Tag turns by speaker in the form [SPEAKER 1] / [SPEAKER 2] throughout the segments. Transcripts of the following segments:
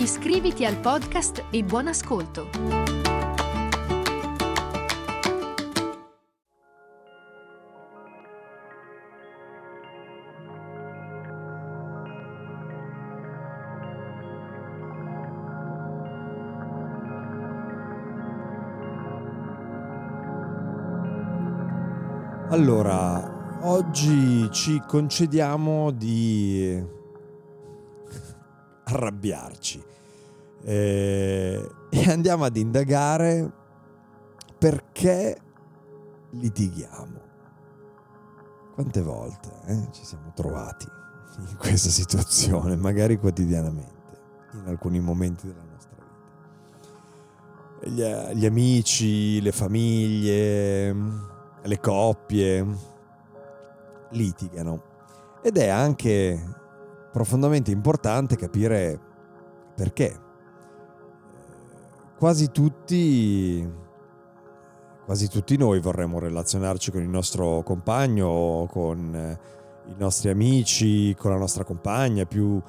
[SPEAKER 1] Iscriviti al podcast e buon ascolto!
[SPEAKER 2] Allora, Oggi ci concediamo di arrabbiarci eh, e andiamo ad indagare perché litighiamo. Quante volte eh, ci siamo trovati in questa situazione, magari quotidianamente, in alcuni momenti della nostra vita. Gli, gli amici, le famiglie, le coppie litigano. Ed è anche profondamente importante capire perché. Quasi tutti, quasi tutti noi vorremmo relazionarci con il nostro compagno, con eh, i nostri amici, con la nostra compagna, più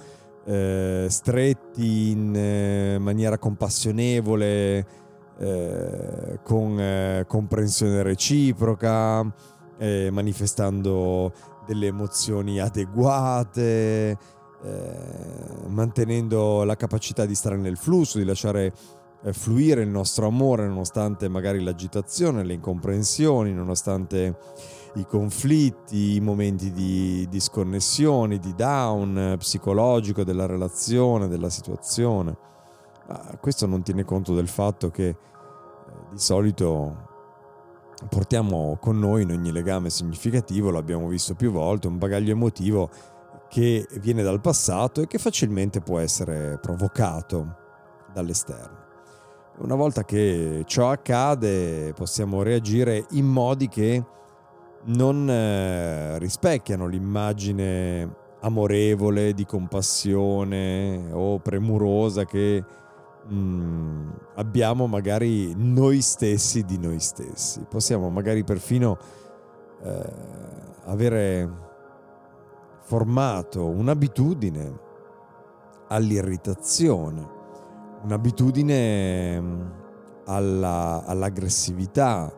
[SPEAKER 2] eh, stretti in eh, maniera compassionevole, eh, con eh, comprensione reciproca, eh, manifestando delle emozioni adeguate, eh, mantenendo la capacità di stare nel flusso, di lasciare eh, fluire il nostro amore nonostante magari l'agitazione, le incomprensioni, nonostante i conflitti, i momenti di disconnessione, di down psicologico della relazione, della situazione. Ma questo non tiene conto del fatto che eh, di solito portiamo con noi in ogni legame significativo, l'abbiamo visto più volte, un bagaglio emotivo che viene dal passato e che facilmente può essere provocato dall'esterno. Una volta che ciò accade possiamo reagire in modi che non eh, rispecchiano l'immagine amorevole, di compassione o premurosa che mh, mm, abbiamo magari noi stessi di noi stessi. Possiamo magari perfino eh, avere formato un'abitudine all'irritazione, un'abitudine mm, alla, all'aggressività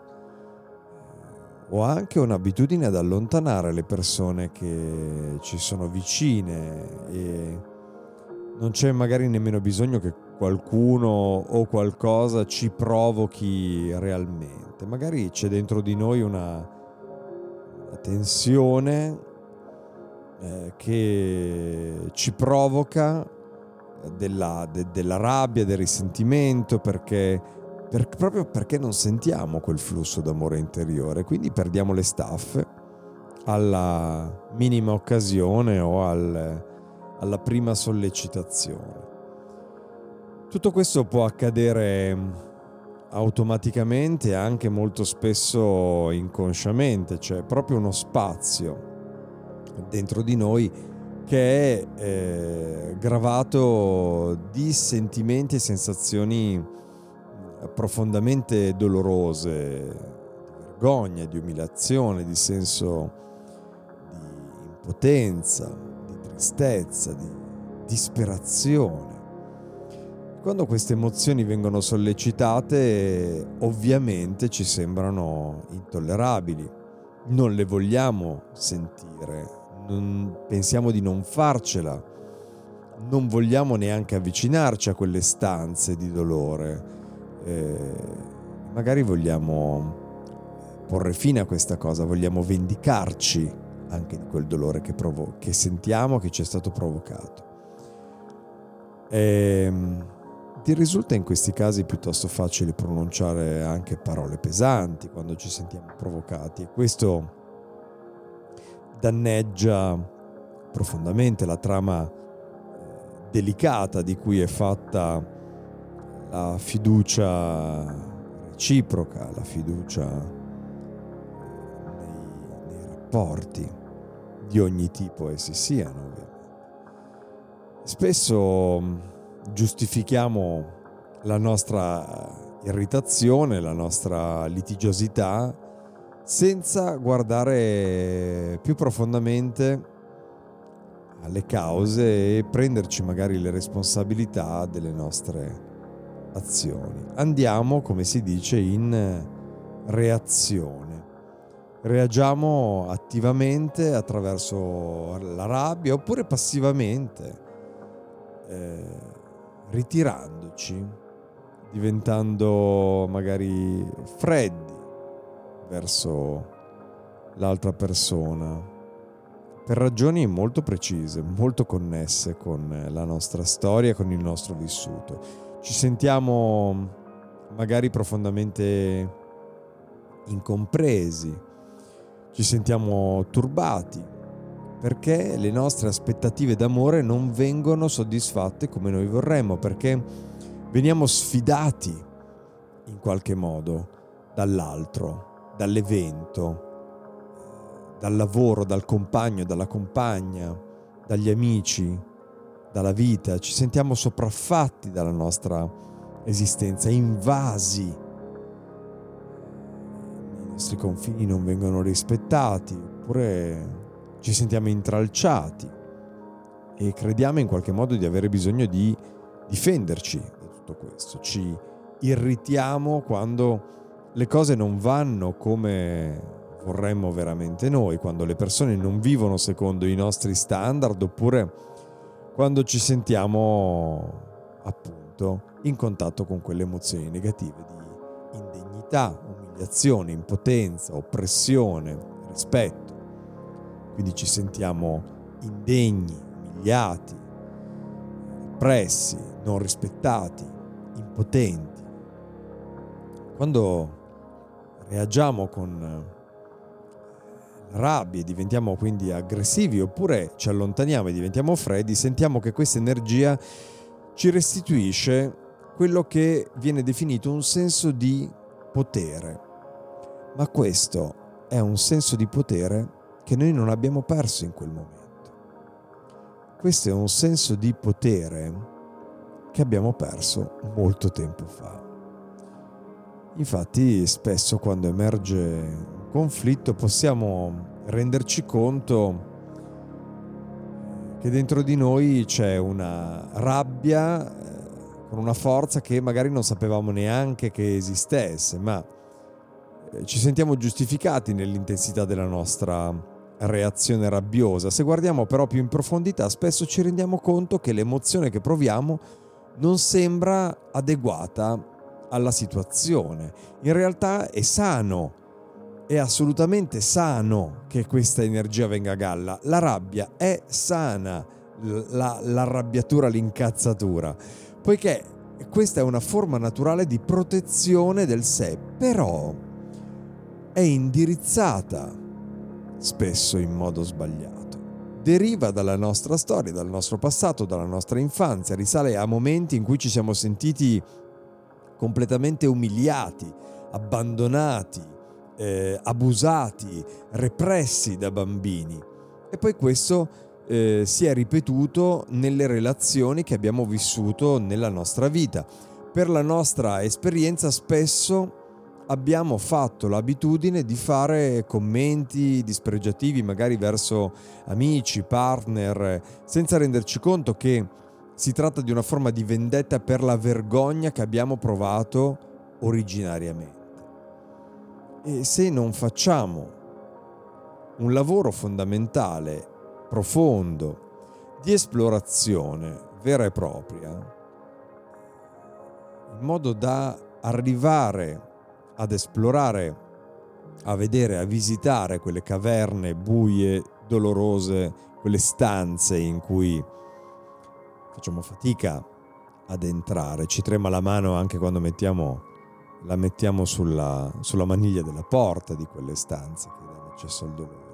[SPEAKER 2] o anche un'abitudine ad allontanare le persone che ci sono vicine e non c'è magari nemmeno bisogno che qualcuno o qualcosa ci provochi realmente. Magari c'è dentro di noi una, una tensione eh, che ci provoca della, de, della, rabbia, del risentimento, perché, per, proprio perché non sentiamo quel flusso d'amore interiore, quindi perdiamo le staffe alla minima occasione o al, alla prima sollecitazione. Tutto questo può accadere mm, automaticamente e anche molto spesso inconsciamente, c'è proprio uno spazio dentro di noi che è eh, gravato di sentimenti e sensazioni mm, profondamente dolorose, di vergogna, di umiliazione, di senso di impotenza, tristezza, di disperazione. Quando queste emozioni vengono sollecitate, ovviamente ci sembrano intollerabili, non le vogliamo sentire, pensiamo di non farcela, non vogliamo neanche avvicinarci a quelle stanze di dolore, eh, magari vogliamo porre fine a questa cosa, vogliamo vendicarci anche di quel dolore che, provo- che sentiamo che ci è stato provocato. E, ehm, ti risulta in questi casi piuttosto facile pronunciare anche parole pesanti quando ci sentiamo provocati e questo danneggia profondamente la trama eh, delicata di cui è fatta la fiducia reciproca, la fiducia nei, nei rapporti di ogni tipo essi siano. Spesso mm, giustifichiamo la nostra irritazione, la nostra litigiosità senza guardare più profondamente alle cause e prenderci magari le responsabilità delle nostre azioni. Andiamo, come si dice, in reazione. Reagiamo attivamente attraverso la rabbia oppure passivamente, eh, ritirandoci, diventando magari freddi verso l'altra persona per ragioni molto precise, molto connesse con la nostra storia, con il nostro vissuto. Ci sentiamo magari profondamente incompresi, ci sentiamo turbati perché le nostre aspettative d'amore non vengono soddisfatte come noi vorremmo, perché veniamo sfidati in qualche modo dall'altro, dall'evento, dal lavoro, dal compagno, dalla compagna, dagli amici, dalla vita, ci sentiamo sopraffatti dalla nostra esistenza, invasi. Nostri confini non vengono rispettati, oppure ci sentiamo intralciati e crediamo in qualche modo di avere bisogno di difenderci da tutto questo. Ci irritiamo quando le cose non vanno come vorremmo veramente noi, quando le persone non vivono secondo i nostri standard oppure quando ci sentiamo appunto in contatto con quelle emozioni negative di indegnità, umiliazione, impotenza, oppressione, rispetto. Quindi ci sentiamo indegni, umiliati, oppressi, non rispettati, impotenti. Quando reagiamo con rabbia e diventiamo quindi aggressivi oppure ci allontaniamo e diventiamo freddi, sentiamo che questa energia ci restituisce quello che viene definito un senso di potere. Ma questo è un senso di potere che noi non abbiamo perso in quel momento. Questo è un senso di potere che abbiamo perso molto tempo fa. Infatti spesso quando emerge conflitto possiamo renderci conto che dentro di noi c'è una rabbia eh, con una forza che magari non sapevamo neanche che esistesse, ma ci sentiamo giustificati nell'intensità della nostra reazione rabbiosa. Se guardiamo però più in profondità, spesso ci rendiamo conto che l'emozione che proviamo non sembra adeguata alla situazione. In realtà è sano è assolutamente sano che questa energia venga a galla. La rabbia è sana, la, l'arrabbiatura, l'incazzatura, poiché questa è una forma naturale di protezione del sé, però è indirizzata spesso in modo sbagliato. Deriva dalla nostra storia, dal nostro passato, dalla nostra infanzia, risale a momenti in cui ci siamo sentiti completamente umiliati, abbandonati, eh, abusati, repressi da bambini. E poi questo eh, si è ripetuto nelle relazioni che abbiamo vissuto nella nostra vita. Per la nostra esperienza spesso abbiamo fatto l'abitudine di fare commenti dispregiativi magari verso amici, partner, senza renderci conto che si tratta di una forma di vendetta per la vergogna che abbiamo provato originariamente. E se non facciamo un lavoro fondamentale, profondo, di esplorazione vera e propria, in modo da arrivare ad esplorare, a vedere, a visitare quelle caverne buie, dolorose, quelle stanze in cui facciamo fatica ad entrare, ci trema la mano anche quando mettiamo la mettiamo sulla, sulla maniglia della porta di quelle stanze che danno accesso al dolore.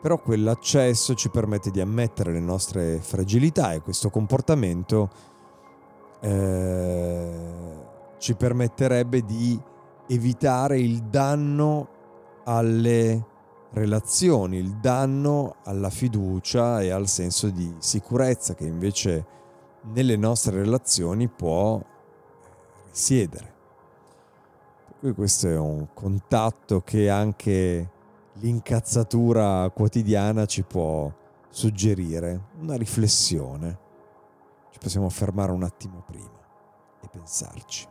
[SPEAKER 2] Però quell'accesso ci permette di ammettere le nostre fragilità e questo comportamento eh, ci permetterebbe di evitare il danno alle relazioni, il danno alla fiducia e al senso di sicurezza che invece nelle nostre relazioni può risiedere. Per cui questo è un contatto che anche l'incazzatura quotidiana ci può suggerire, una riflessione. Ci possiamo fermare un attimo prima e pensarci.